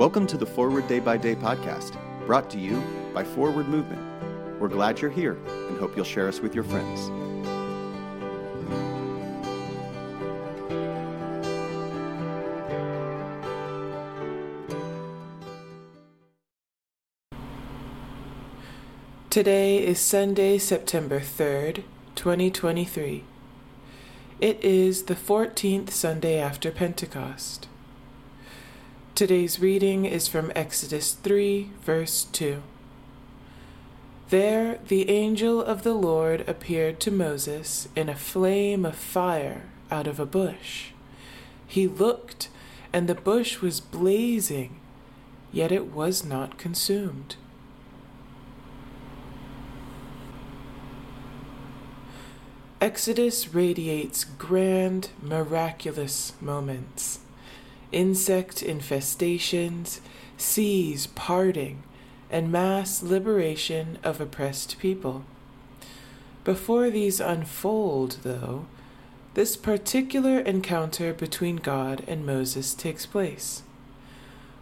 Welcome to the Forward Day by Day podcast, brought to you by Forward Movement. We're glad you're here and hope you'll share us with your friends. Today is Sunday, September 3rd, 2023. It is the 14th Sunday after Pentecost. Today's reading is from Exodus 3, verse 2. There the angel of the Lord appeared to Moses in a flame of fire out of a bush. He looked, and the bush was blazing, yet it was not consumed. Exodus radiates grand, miraculous moments. Insect infestations, seas parting, and mass liberation of oppressed people. Before these unfold, though, this particular encounter between God and Moses takes place.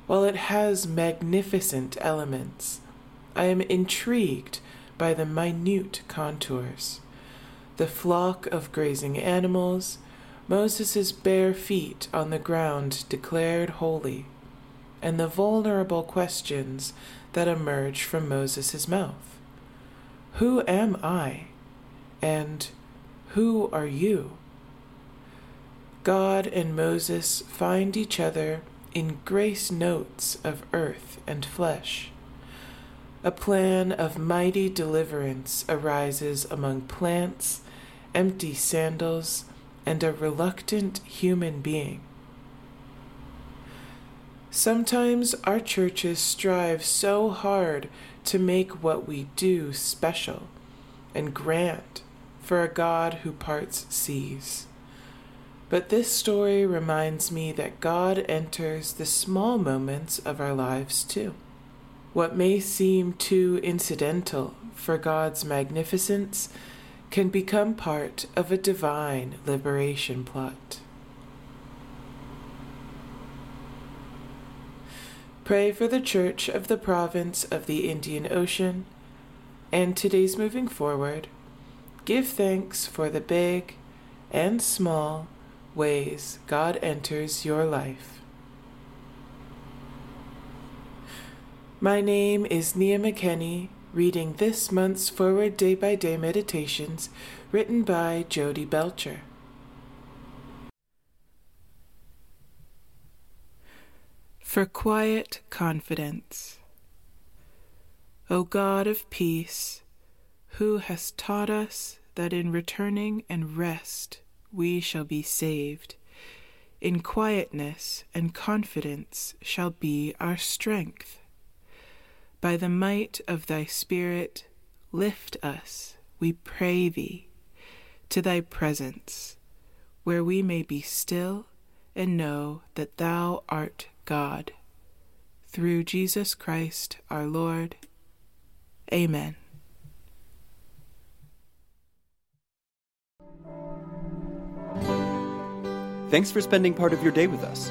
While it has magnificent elements, I am intrigued by the minute contours the flock of grazing animals, Moses' bare feet on the ground declared holy, and the vulnerable questions that emerge from Moses' mouth. Who am I? And who are you? God and Moses find each other in grace notes of earth and flesh. A plan of mighty deliverance arises among plants empty sandals, and a reluctant human being. Sometimes our churches strive so hard to make what we do special and grand for a God who parts seas. But this story reminds me that God enters the small moments of our lives too. What may seem too incidental for God's magnificence can become part of a divine liberation plot. Pray for the Church of the Province of the Indian Ocean, and today's moving forward, give thanks for the big and small ways God enters your life. My name is Nia McKenney reading this month's Forward Day by Day Meditations written by Jodi Belcher. For quiet confidence. O God of peace, who hast taught us that in returning and rest we shall be saved, in quietness and confidence shall be our strength. By the might of thy Spirit, lift us, we pray thee, to thy presence, where we may be still and know that thou art God. Through Jesus Christ our Lord. Amen. Thanks for spending part of your day with us.